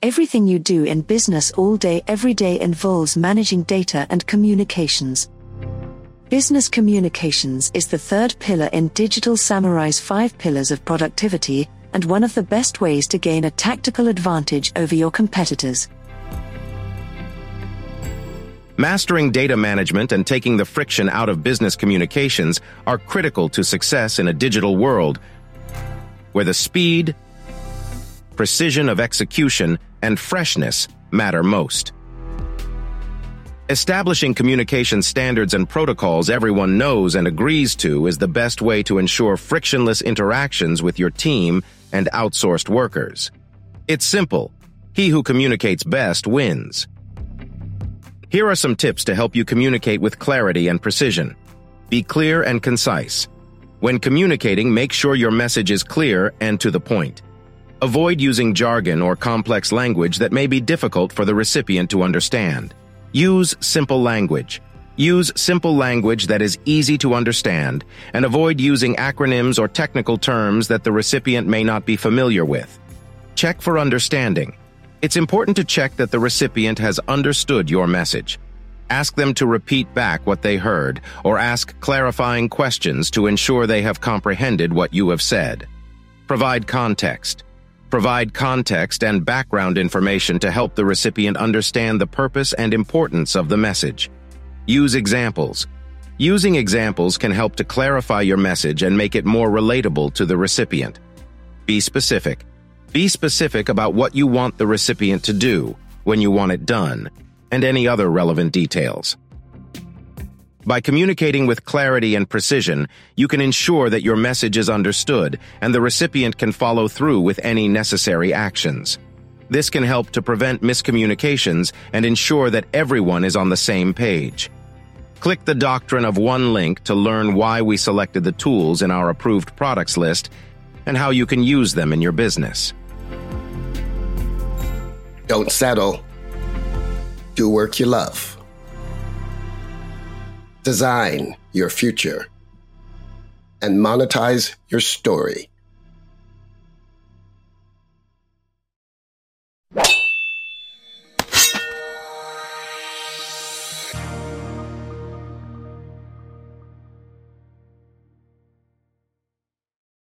Everything you do in business all day, every day involves managing data and communications. Business communications is the third pillar in Digital Samurai's five pillars of productivity, and one of the best ways to gain a tactical advantage over your competitors. Mastering data management and taking the friction out of business communications are critical to success in a digital world where the speed, precision of execution, and freshness matter most. Establishing communication standards and protocols everyone knows and agrees to is the best way to ensure frictionless interactions with your team and outsourced workers. It's simple. He who communicates best wins. Here are some tips to help you communicate with clarity and precision. Be clear and concise. When communicating, make sure your message is clear and to the point. Avoid using jargon or complex language that may be difficult for the recipient to understand. Use simple language. Use simple language that is easy to understand, and avoid using acronyms or technical terms that the recipient may not be familiar with. Check for understanding. It's important to check that the recipient has understood your message. Ask them to repeat back what they heard, or ask clarifying questions to ensure they have comprehended what you have said. Provide context. Provide context and background information to help the recipient understand the purpose and importance of the message. Use examples. Using examples can help to clarify your message and make it more relatable to the recipient. Be specific. Be specific about what you want the recipient to do, when you want it done, and any other relevant details. By communicating with clarity and precision, you can ensure that your message is understood and the recipient can follow through with any necessary actions. This can help to prevent miscommunications and ensure that everyone is on the same page. Click the doctrine of one link to learn why we selected the tools in our approved products list and how you can use them in your business. Don't settle. Do work you love. Design your future and monetize your story.